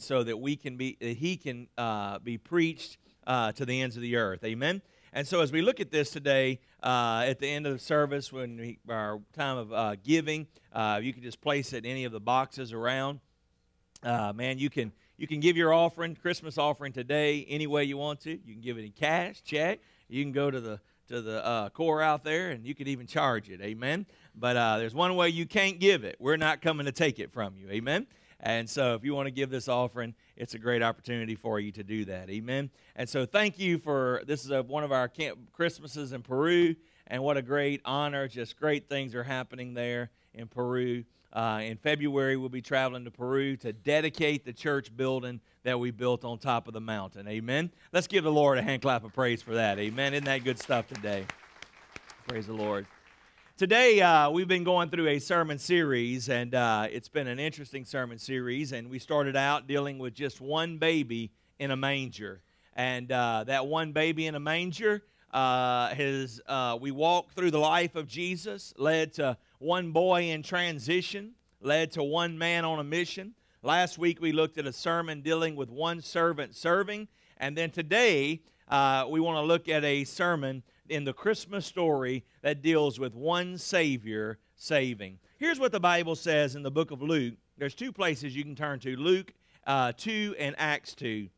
and so that we can be that he can uh, be preached uh, to the ends of the earth. Amen. And so as we look at this today, uh, at the end of the service, when we, our time of uh, giving, uh, you can just place it in any of the boxes around. Uh, man, you can you can give your offering, Christmas offering today, any way you want to. You can give it in cash, check. You can go to the to the uh, core out there, and you could even charge it. Amen. But uh, there's one way you can't give it. We're not coming to take it from you. Amen. And so, if you want to give this offering, it's a great opportunity for you to do that. Amen. And so, thank you for this is a, one of our camp Christmases in Peru, and what a great honor! Just great things are happening there in Peru. Uh, in February, we'll be traveling to Peru to dedicate the church building that we built on top of the mountain. Amen. Let's give the Lord a hand clap of praise for that. Amen. Isn't that good stuff today? Praise the Lord. Today, uh, we've been going through a sermon series, and uh, it's been an interesting sermon series. And we started out dealing with just one baby in a manger. And uh, that one baby in a manger uh, has, uh, we walked through the life of Jesus, led to one boy in transition, led to one man on a mission. Last week, we looked at a sermon dealing with one servant serving. And then today, uh, we want to look at a sermon in the Christmas story that deals with one Savior saving. Here's what the Bible says in the book of Luke. There's two places you can turn to Luke uh, 2 and Acts 2.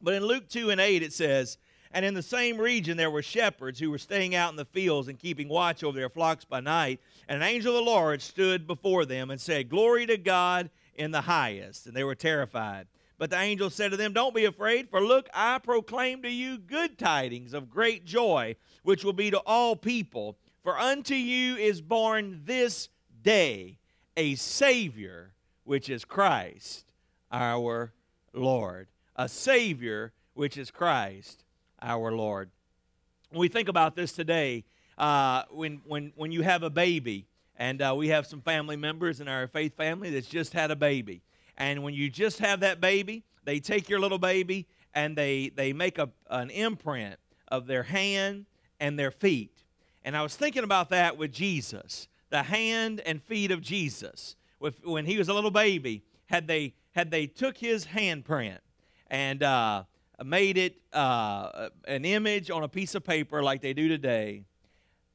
But in Luke 2 and 8, it says, And in the same region there were shepherds who were staying out in the fields and keeping watch over their flocks by night. And an angel of the Lord stood before them and said, Glory to God in the highest. And they were terrified. But the angel said to them, Don't be afraid, for look, I proclaim to you good tidings of great joy, which will be to all people. For unto you is born this day a Savior, which is Christ our Lord. A Savior, which is Christ our Lord. When we think about this today, uh, when, when, when you have a baby, and uh, we have some family members in our faith family that's just had a baby. And when you just have that baby, they take your little baby and they, they make a, an imprint of their hand and their feet. And I was thinking about that with Jesus, the hand and feet of Jesus. When he was a little baby, had they, had they took his handprint and uh, made it uh, an image on a piece of paper like they do today,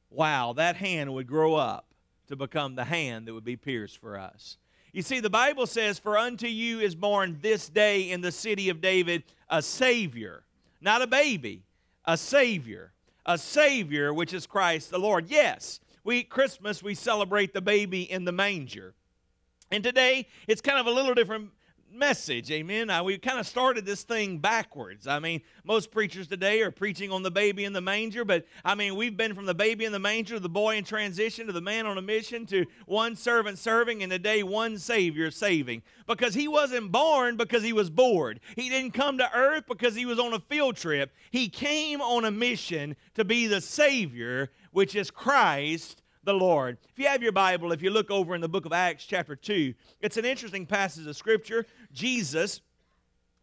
wow, that hand would grow up to become the hand that would be pierced for us. You see, the Bible says, For unto you is born this day in the city of David a Savior, not a baby, a Savior, a Savior, which is Christ the Lord. Yes, we Christmas we celebrate the baby in the manger. And today it's kind of a little different message. Amen. Now, we kind of started this thing backwards. I mean, most preachers today are preaching on the baby in the manger, but I mean, we've been from the baby in the manger to the boy in transition to the man on a mission to one servant serving and today one Savior saving. Because he wasn't born because he was bored. He didn't come to earth because he was on a field trip. He came on a mission to be the Savior, which is Christ the Lord. If you have your Bible, if you look over in the book of Acts, chapter 2, it's an interesting passage of Scripture. Jesus,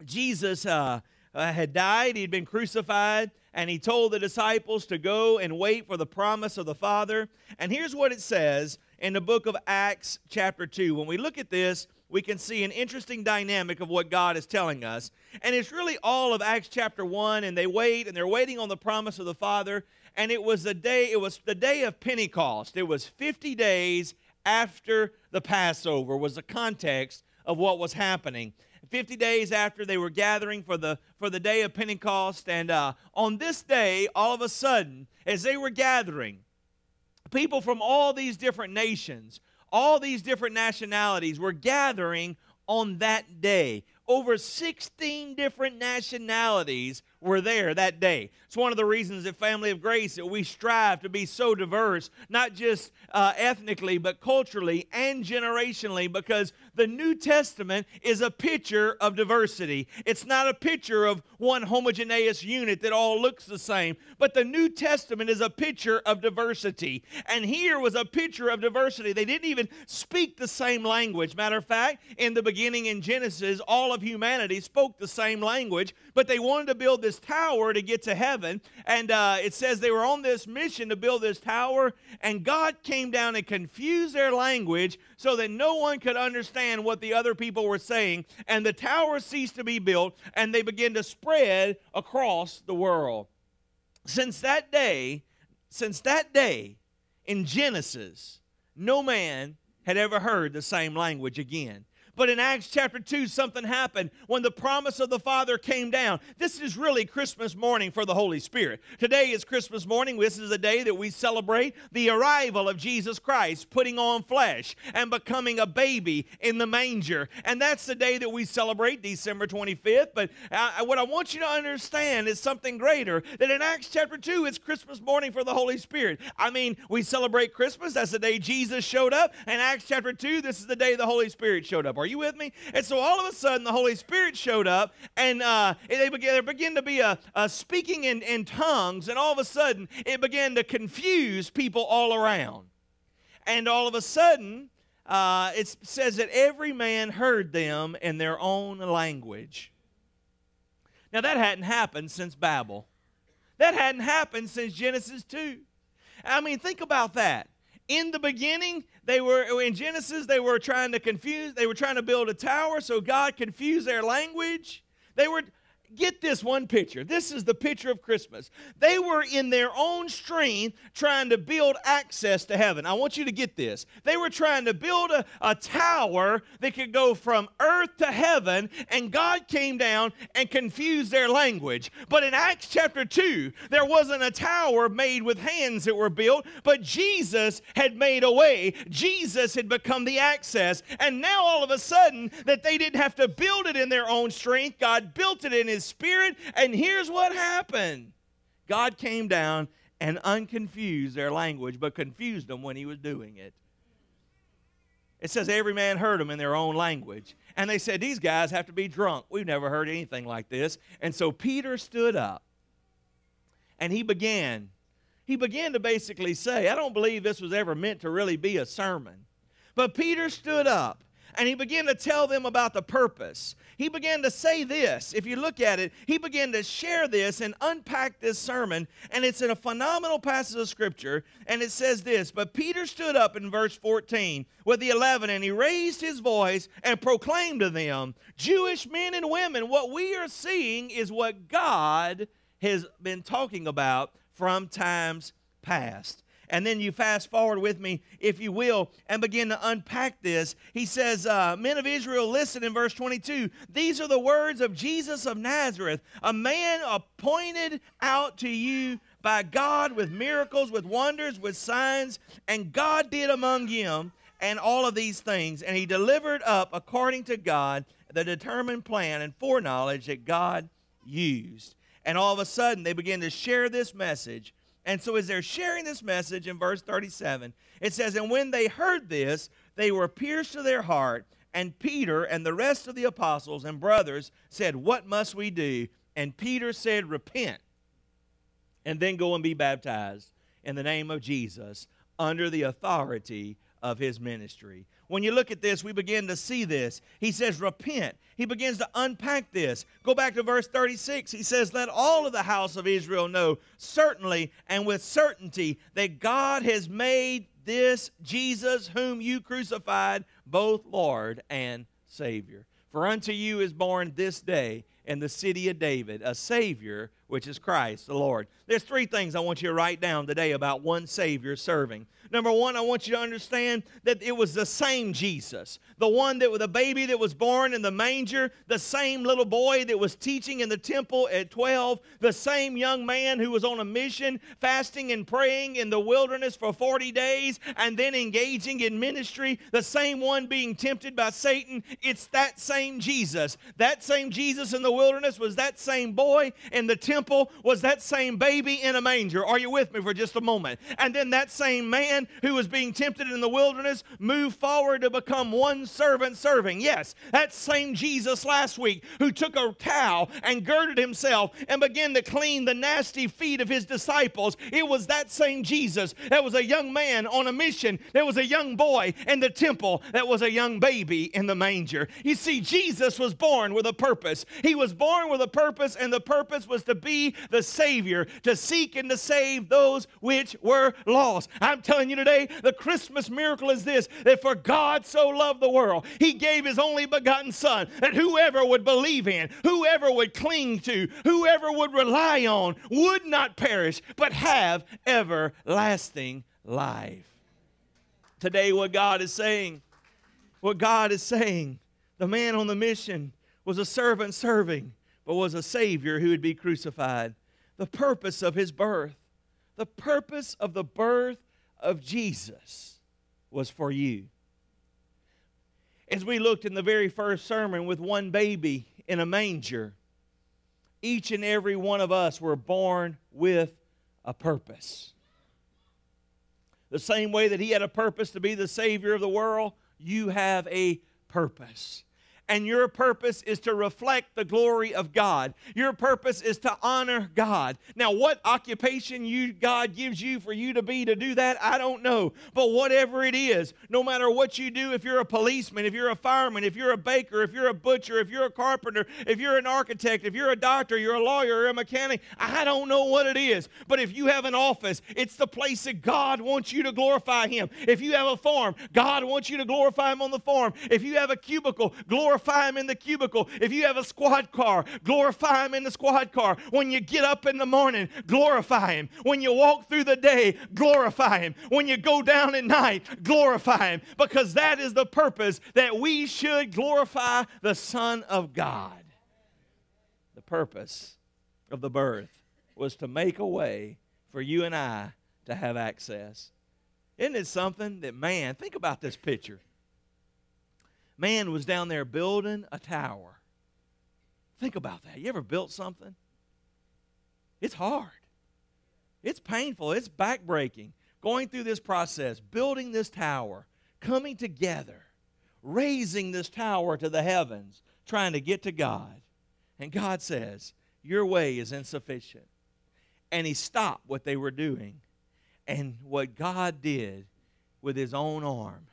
Jesus uh, uh, had died, he'd been crucified, and he told the disciples to go and wait for the promise of the Father. And here's what it says in the book of Acts, chapter 2. When we look at this, we can see an interesting dynamic of what God is telling us. And it's really all of Acts chapter 1, and they wait, and they're waiting on the promise of the Father and it was the day it was the day of pentecost. It was 50 days after the passover was the context of what was happening. 50 days after they were gathering for the for the day of pentecost. And uh, on this day all of a sudden as they were gathering people from all these different nations all these different nationalities were gathering on that day. Over 16 different nationalities were there that day. It's one of the reasons at Family of Grace that we strive to be so diverse, not just uh, ethnically, but culturally and generationally, because the New Testament is a picture of diversity. It's not a picture of one homogeneous unit that all looks the same, but the New Testament is a picture of diversity. And here was a picture of diversity. They didn't even speak the same language. Matter of fact, in the beginning in Genesis, all of humanity spoke the same language, but they wanted to build this tower to get to heaven. And uh, it says they were on this mission to build this tower, and God came down and confused their language so that no one could understand what the other people were saying. And the tower ceased to be built, and they began to spread across the world. Since that day, since that day in Genesis, no man had ever heard the same language again. But in Acts chapter 2, something happened when the promise of the Father came down. This is really Christmas morning for the Holy Spirit. Today is Christmas morning. This is the day that we celebrate the arrival of Jesus Christ, putting on flesh and becoming a baby in the manger. And that's the day that we celebrate, December 25th. But uh, what I want you to understand is something greater that in Acts chapter 2, it's Christmas morning for the Holy Spirit. I mean, we celebrate Christmas. That's the day Jesus showed up. And Acts chapter 2, this is the day the Holy Spirit showed up. Are you with me? And so all of a sudden, the Holy Spirit showed up, and uh, they began, there began to be a, a speaking in, in tongues, and all of a sudden, it began to confuse people all around. And all of a sudden, uh, it says that every man heard them in their own language. Now, that hadn't happened since Babel. That hadn't happened since Genesis 2. I mean, think about that. In the beginning, they were in Genesis, they were trying to confuse, they were trying to build a tower, so God confused their language. They were Get this one picture. This is the picture of Christmas. They were in their own strength trying to build access to heaven. I want you to get this. They were trying to build a, a tower that could go from earth to heaven, and God came down and confused their language. But in Acts chapter 2, there wasn't a tower made with hands that were built, but Jesus had made a way. Jesus had become the access. And now all of a sudden, that they didn't have to build it in their own strength, God built it in His his spirit. And here's what happened God came down and unconfused their language, but confused them when he was doing it. It says every man heard them in their own language. And they said, These guys have to be drunk. We've never heard anything like this. And so Peter stood up and he began. He began to basically say, I don't believe this was ever meant to really be a sermon. But Peter stood up and he began to tell them about the purpose. He began to say this. If you look at it, he began to share this and unpack this sermon, and it's in a phenomenal passage of scripture. And it says this But Peter stood up in verse 14 with the 11, and he raised his voice and proclaimed to them, Jewish men and women, what we are seeing is what God has been talking about from times past. And then you fast forward with me, if you will, and begin to unpack this. He says, uh, Men of Israel, listen in verse 22. These are the words of Jesus of Nazareth, a man appointed out to you by God with miracles, with wonders, with signs, and God did among him and all of these things. And he delivered up, according to God, the determined plan and foreknowledge that God used. And all of a sudden, they begin to share this message and so, as they're sharing this message in verse 37, it says, And when they heard this, they were pierced to their heart. And Peter and the rest of the apostles and brothers said, What must we do? And Peter said, Repent, and then go and be baptized in the name of Jesus under the authority of his ministry. When you look at this, we begin to see this. He says, Repent. He begins to unpack this. Go back to verse 36. He says, Let all of the house of Israel know certainly and with certainty that God has made this Jesus, whom you crucified, both Lord and Savior. For unto you is born this day in the city of David a Savior, which is Christ the Lord. There's three things I want you to write down today about one Savior serving. Number one, I want you to understand that it was the same Jesus, the one that was a baby that was born in the manger, the same little boy that was teaching in the temple at 12, the same young man who was on a mission, fasting and praying in the wilderness for 40 days, and then engaging in ministry, the same one being tempted by Satan. It's that same Jesus. That same Jesus in the wilderness was that same boy in the temple, was that same baby in a manger. Are you with me for just a moment? And then that same man who was being tempted in the wilderness moved forward to become one servant serving. Yes, that same Jesus last week who took a towel and girded himself and began to clean the nasty feet of his disciples. It was that same Jesus that was a young man on a mission. There was a young boy in the temple that was a young baby in the manger. You see, Jesus was born with a purpose. He was born with a purpose, and the purpose was to be the Savior, to seek and to save those which were lost. I'm telling you today, the Christmas miracle is this that for God so loved the world, He gave His only begotten Son, that whoever would believe in, whoever would cling to, whoever would rely on, would not perish, but have everlasting life. Today, what God is saying, what God is saying, the man on the mission was a servant serving, but was a Savior who would be crucified. The purpose of his birth, the purpose of the birth of Jesus was for you. As we looked in the very first sermon with one baby in a manger, each and every one of us were born with a purpose. The same way that he had a purpose to be the Savior of the world, you have a purpose and your purpose is to reflect the glory of God. Your purpose is to honor God. Now, what occupation you God gives you for you to be to do that, I don't know. But whatever it is, no matter what you do, if you're a policeman, if you're a fireman, if you're a baker, if you're a butcher, if you're a carpenter, if you're an architect, if you're a doctor, you're a lawyer, a mechanic, I don't know what it is. But if you have an office, it's the place that God wants you to glorify Him. If you have a farm, God wants you to glorify Him on the farm. If you have a cubicle, glorify glorify Him in the cubicle. If you have a squad car, glorify Him in the squad car. When you get up in the morning, glorify Him. When you walk through the day, glorify Him. When you go down at night, glorify Him. Because that is the purpose that we should glorify the Son of God. The purpose of the birth was to make a way for you and I to have access. Isn't it something that, man, think about this picture man was down there building a tower. Think about that. You ever built something? It's hard. It's painful. It's backbreaking. Going through this process, building this tower, coming together, raising this tower to the heavens, trying to get to God. And God says, Your way is insufficient. And He stopped what they were doing. And what God did with His own arm,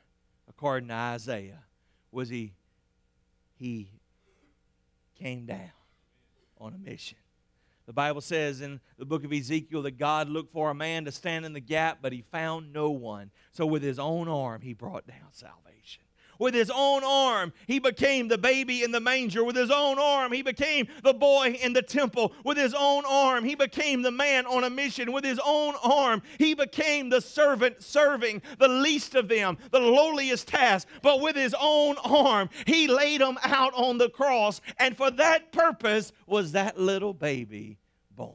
according to Isaiah, was he he came down on a mission. The Bible says in the book of Ezekiel that God looked for a man to stand in the gap, but he found no one. So with his own arm, he brought down salvation. With his own arm, he became the baby in the manger. With his own arm, he became the boy in the temple. With his own arm, he became the man on a mission. With his own arm, he became the servant serving the least of them, the lowliest task. But with his own arm, he laid them out on the cross. And for that purpose was that little baby born.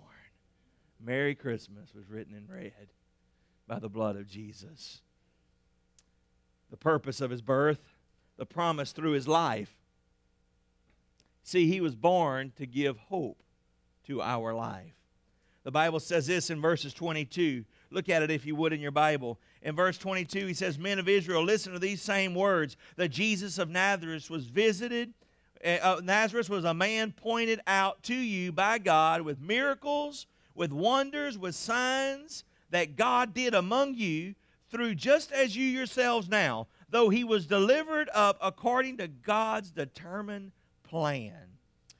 Merry Christmas was written in red by the blood of Jesus. The purpose of his birth the promise through his life. See, he was born to give hope to our life. The Bible says this in verses 22. Look at it if you would in your Bible. In verse 22, he says, Men of Israel, listen to these same words that Jesus of Nazareth was visited. Uh, Nazareth was a man pointed out to you by God with miracles, with wonders, with signs that God did among you through just as you yourselves now though he was delivered up according to God's determined plan.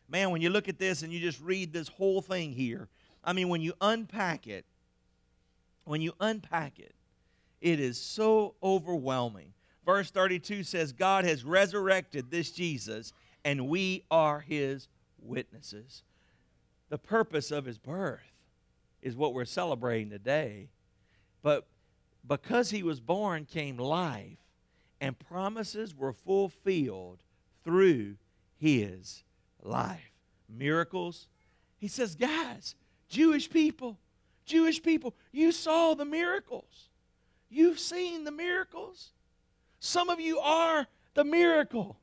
Man, when you look at this and you just read this whole thing here, I mean, when you unpack it, when you unpack it, it is so overwhelming. Verse 32 says, God has resurrected this Jesus, and we are his witnesses. The purpose of his birth is what we're celebrating today. But because he was born came life and promises were fulfilled through his life. Miracles. He says, guys, Jewish people, Jewish people, you saw the miracles. You've seen the miracles. Some of you are the miracle.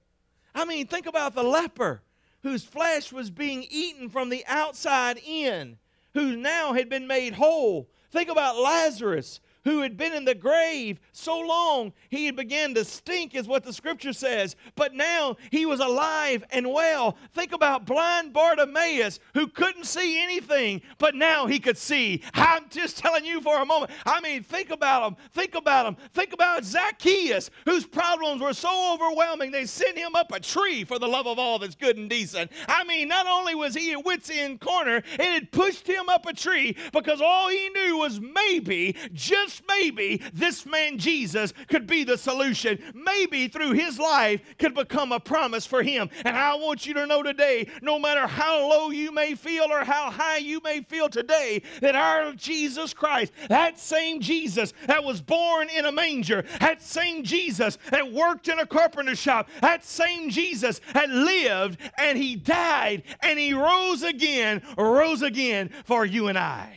I mean, think about the leper whose flesh was being eaten from the outside in, who now had been made whole. Think about Lazarus, who had been in the grave so long he had begun to stink, is what the scripture says. But now he was alive and well. Think about blind Bartimaeus who couldn't see anything, but now he could see. I'm just telling you for a moment. I mean, think about him. Think about him. Think about Zacchaeus, whose problems were so overwhelming they sent him up a tree for the love of all that's good and decent. I mean, not only was he at wits' end corner, it had pushed him up a tree because all he knew was maybe, just maybe, this man Jesus could be the solution. Maybe through his life could become a promise for him. And I want you to know today, no matter how low you may feel or how high you may feel today, that our Jesus Christ, that same Jesus that was born in a manger, that same Jesus that worked in a carpenter shop, that same Jesus that lived and he died and he rose again, rose again for you and I.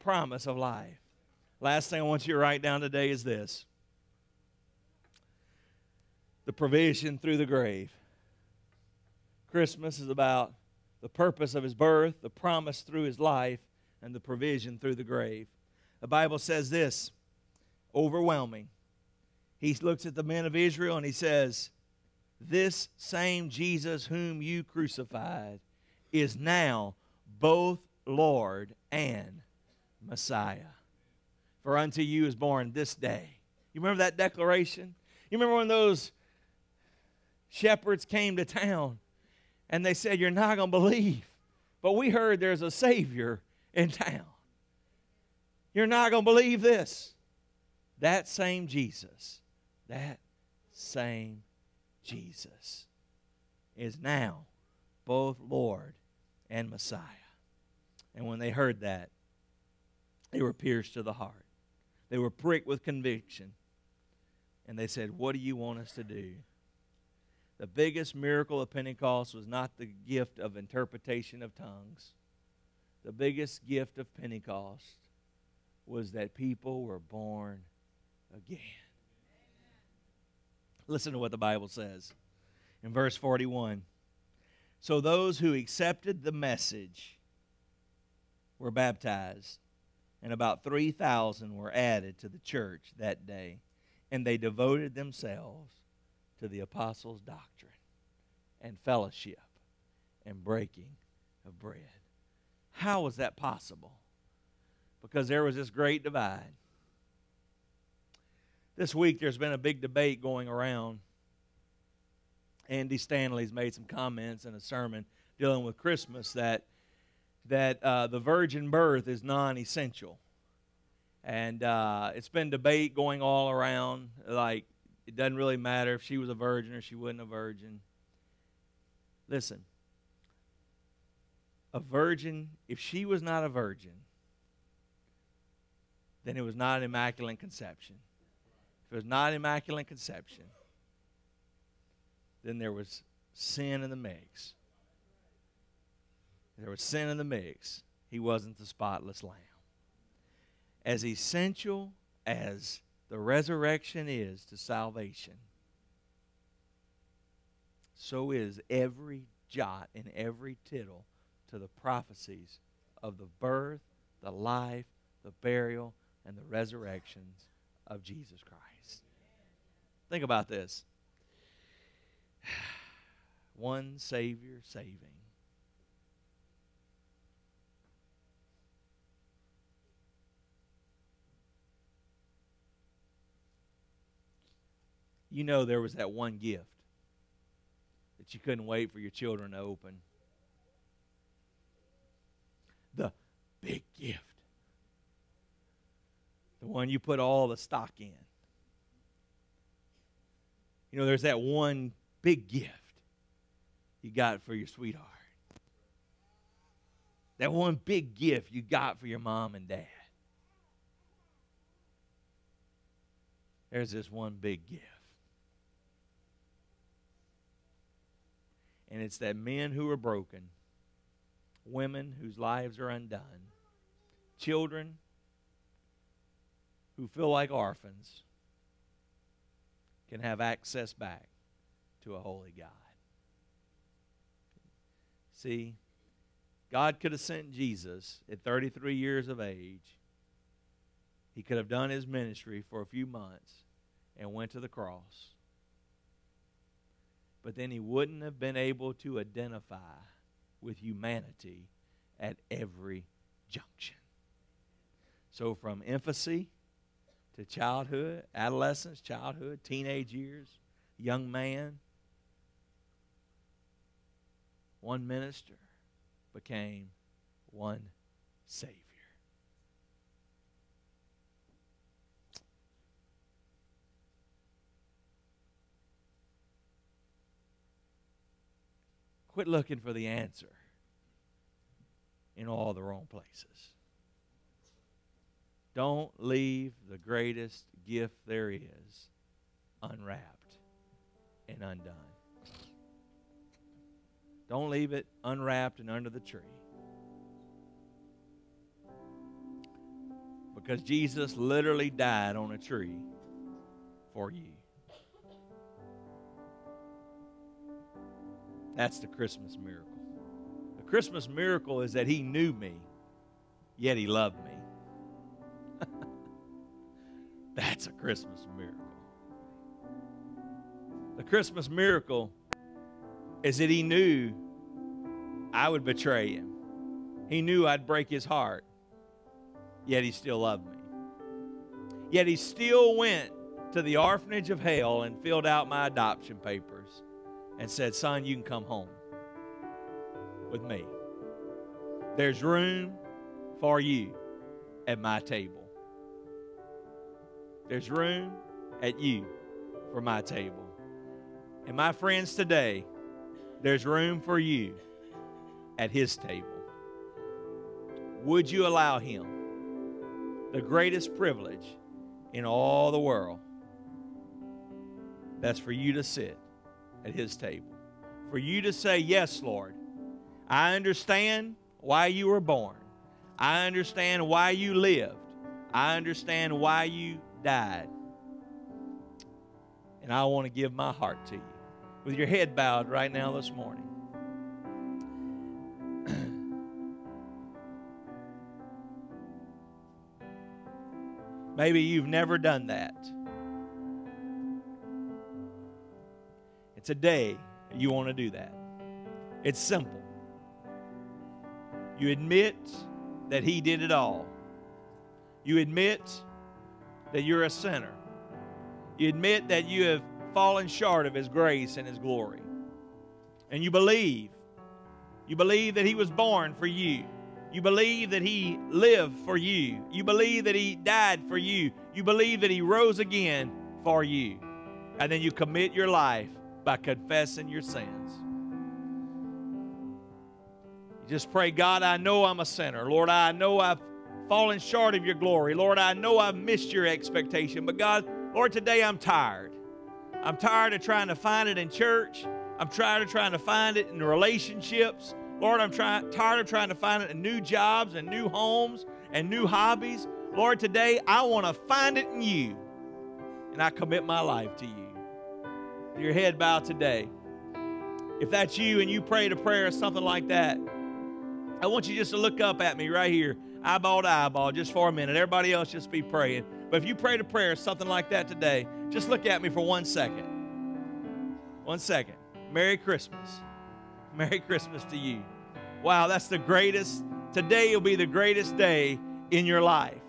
Promise of life. Last thing I want you to write down today is this the provision through the grave. Christmas is about the purpose of his birth, the promise through his life, and the provision through the grave. The Bible says this overwhelming. He looks at the men of Israel and he says, This same Jesus whom you crucified is now both Lord and Messiah. For unto you is born this day. You remember that declaration? You remember when those shepherds came to town and they said, You're not going to believe, but we heard there's a Savior in town. You're not going to believe this. That same Jesus, that same Jesus is now both Lord and Messiah. And when they heard that, they were pierced to the heart. They were pricked with conviction. And they said, What do you want us to do? The biggest miracle of Pentecost was not the gift of interpretation of tongues. The biggest gift of Pentecost was that people were born again. Listen to what the Bible says in verse 41. So those who accepted the message were baptized, and about 3,000 were added to the church that day, and they devoted themselves to the apostles' doctrine and fellowship and breaking of bread. How was that possible? Because there was this great divide. This week there's been a big debate going around. Andy Stanley's made some comments in a sermon dealing with Christmas that that uh, the virgin birth is non-essential, and uh, it's been debate going all around. Like it doesn't really matter if she was a virgin or she wasn't a virgin. Listen, a virgin, if she was not a virgin, then it was not an immaculate conception. If it was not immaculate conception, then there was sin in the mix. There was sin in the mix. He wasn't the spotless lamb. As essential as the resurrection is to salvation, so is every jot and every tittle to the prophecies of the birth, the life, the burial, and the resurrections of Jesus Christ. Think about this one Savior saving. You know there was that one gift that you couldn't wait for your children to open. The big gift. The one you put all the stock in. You know, there's that one big gift you got for your sweetheart. That one big gift you got for your mom and dad. There's this one big gift. And it's that men who are broken, women whose lives are undone, children who feel like orphans can have access back to a holy God. See, God could have sent Jesus at 33 years of age. he could have done his ministry for a few months and went to the cross. But then he wouldn't have been able to identify with humanity at every junction. So, from infancy to childhood, adolescence, childhood, teenage years, young man, one minister became one Savior. Quit looking for the answer in all the wrong places. Don't leave the greatest gift there is unwrapped and undone. Don't leave it unwrapped and under the tree. Because Jesus literally died on a tree for you. That's the Christmas miracle. The Christmas miracle is that He knew me, yet He loved me. That's a Christmas miracle. The Christmas miracle is that He knew I would betray Him. He knew I'd break His heart, yet He still loved me. Yet He still went to the orphanage of hell and filled out my adoption papers and said, Son, you can come home with me. There's room for you at my table. There's room at you for my table. And my friends, today, there's room for you at his table. Would you allow him the greatest privilege in all the world? That's for you to sit at his table. For you to say, Yes, Lord, I understand why you were born. I understand why you lived. I understand why you died. And I want to give my heart to you. With your head bowed right now this morning. Maybe you've never done that. Today, you want to do that. It's simple. You admit that He did it all. You admit that you're a sinner. You admit that you have fallen short of His grace and His glory. And you believe. You believe that He was born for you. You believe that He lived for you. You believe that He died for you. You believe that He rose again for you. And then you commit your life by confessing your sins. You just pray, God, I know I'm a sinner. Lord, I know I've fallen short of your glory. Lord, I know I've missed your expectation. But God, Lord, today I'm tired. I'm tired of trying to find it in church. I'm tired of trying to find it in relationships. Lord, I'm try- tired of trying to find it in new jobs and new homes and new hobbies. Lord, today I want to find it in you. And I commit my life to you your head bowed today. If that's you and you prayed a prayer or something like that, I want you just to look up at me right here, eyeball to eyeball, just for a minute. Everybody else just be praying. But if you prayed a prayer, or something like that today, just look at me for one second. One second. Merry Christmas. Merry Christmas to you. Wow, that's the greatest. Today will be the greatest day in your life.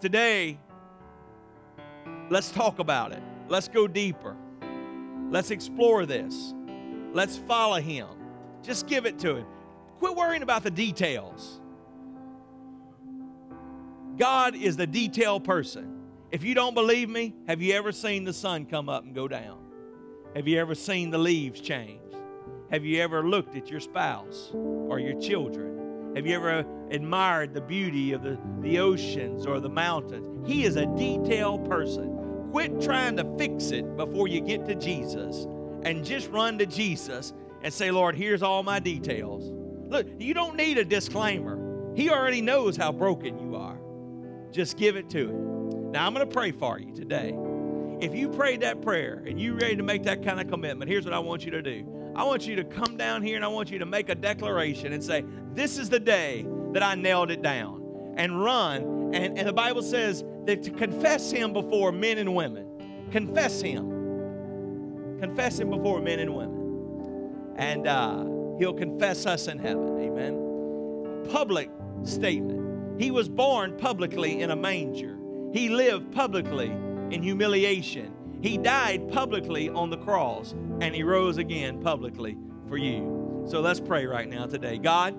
Today, let's talk about it. Let's go deeper. Let's explore this. Let's follow him. Just give it to him. Quit worrying about the details. God is the detail person. If you don't believe me, have you ever seen the sun come up and go down? Have you ever seen the leaves change? Have you ever looked at your spouse or your children? Have you ever admired the beauty of the, the oceans or the mountains? He is a detail person. Quit trying to fix it before you get to Jesus and just run to Jesus and say, Lord, here's all my details. Look, you don't need a disclaimer. He already knows how broken you are. Just give it to Him. Now, I'm going to pray for you today. If you prayed that prayer and you're ready to make that kind of commitment, here's what I want you to do. I want you to come down here and I want you to make a declaration and say, This is the day that I nailed it down. And run. And, and the Bible says that to confess Him before men and women. Confess Him. Confess Him before men and women. And uh, He'll confess us in heaven. Amen. Public statement. He was born publicly in a manger. He lived publicly in humiliation. He died publicly on the cross, and He rose again publicly for you. So let's pray right now today. God,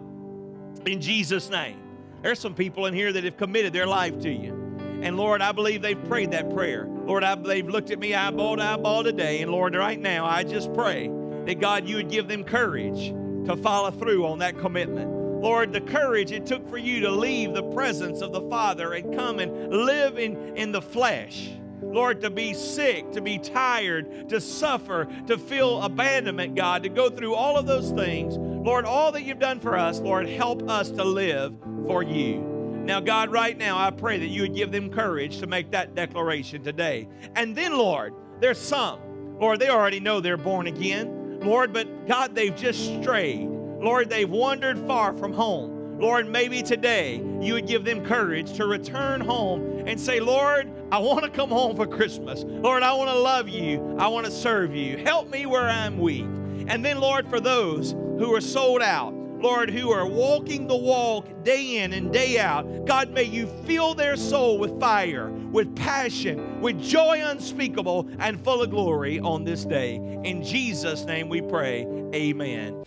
in Jesus' name, there's some people in here that have committed their life to you. And Lord, I believe they've prayed that prayer. Lord, I, they've looked at me eyeball to eyeball today. And Lord, right now, I just pray that God, you would give them courage to follow through on that commitment. Lord, the courage it took for you to leave the presence of the Father and come and live in, in the flesh. Lord, to be sick, to be tired, to suffer, to feel abandonment, God, to go through all of those things. Lord, all that you've done for us, Lord, help us to live for you. Now, God, right now, I pray that you would give them courage to make that declaration today. And then, Lord, there's some, Lord, they already know they're born again. Lord, but God, they've just strayed. Lord, they've wandered far from home. Lord, maybe today you would give them courage to return home and say, Lord, I want to come home for Christmas. Lord, I want to love you. I want to serve you. Help me where I'm weak. And then, Lord, for those who are sold out, Lord, who are walking the walk day in and day out, God, may you fill their soul with fire, with passion, with joy unspeakable and full of glory on this day. In Jesus' name we pray. Amen.